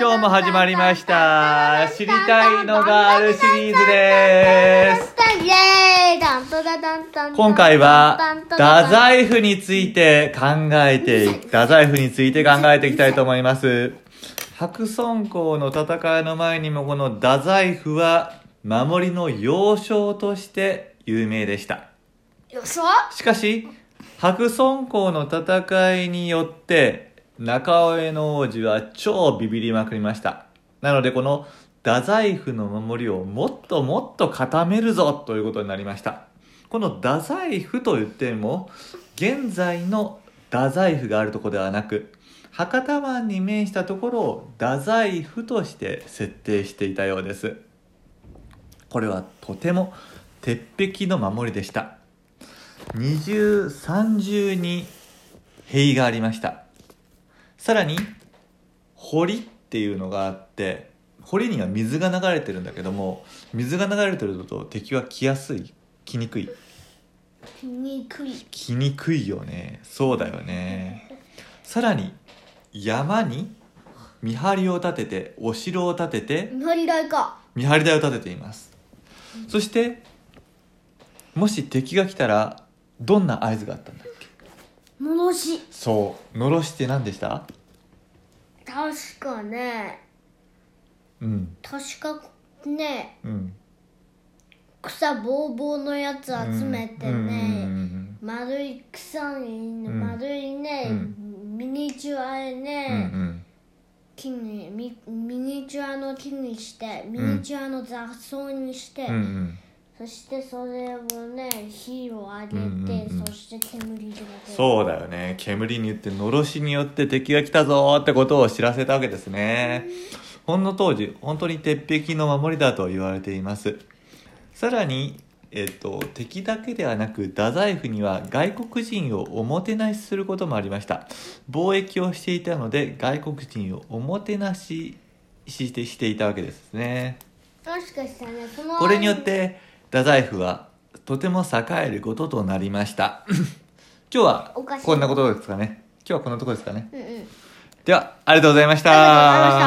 今日も始まりました。知りたいのがあるシリーズです。今回は太宰府について考えて太宰府について考えていきたいと思います。白村江の戦いの前にもこの太宰府は守りの要衝として有名でした。よそしかし白村江の戦いによって中尾の王子は超ビビりまくりました。なのでこの太宰府の守りをもっともっと固めるぞということになりました。この太宰府と言っても現在の太宰府があるとこではなく博多湾に面したところを太宰府として設定していたようです。これはとても鉄壁の守りでした。二重三重に塀がありました。さらに堀っていうのがあって堀には水が流れてるんだけども水が流れてると敵は来やすい来にくい。にくい。来にくいよね。そうだよね。さらに山に見張りを立ててお城を建てて見張り台か。見張り台を立てています。そしてもし敵が来たらどんな合図があったんだ？っけのろし。そう。のろしって何でした？確かね。うん。確かね。うん。草ぼうぼうのやつ集めてうん。うん。ね丸い草にん。丸いねうミニチュアでうんうん。ね木にミミニチュアの木にしてミニチュアの雑草にしてうんうんそしてそれをね火を上げて、うんうんうん。そして煙が出る。そうだよね。煙によってのろしによって敵が来たぞーってことを知らせたわけですね。ほんの当時本当に鉄壁の守りだと言われています。さらにえっと、敵だけではなく太宰府には外国人をおもてなしすることもありました。貿易をしていたので外国人をおもてなししてしていたわけですね。もしかしたらねそのこれによって太宰府はとても栄えることとなりました。今日はこんなことですかね。今日はこんなところですかね。うんうん。ではありがとうございました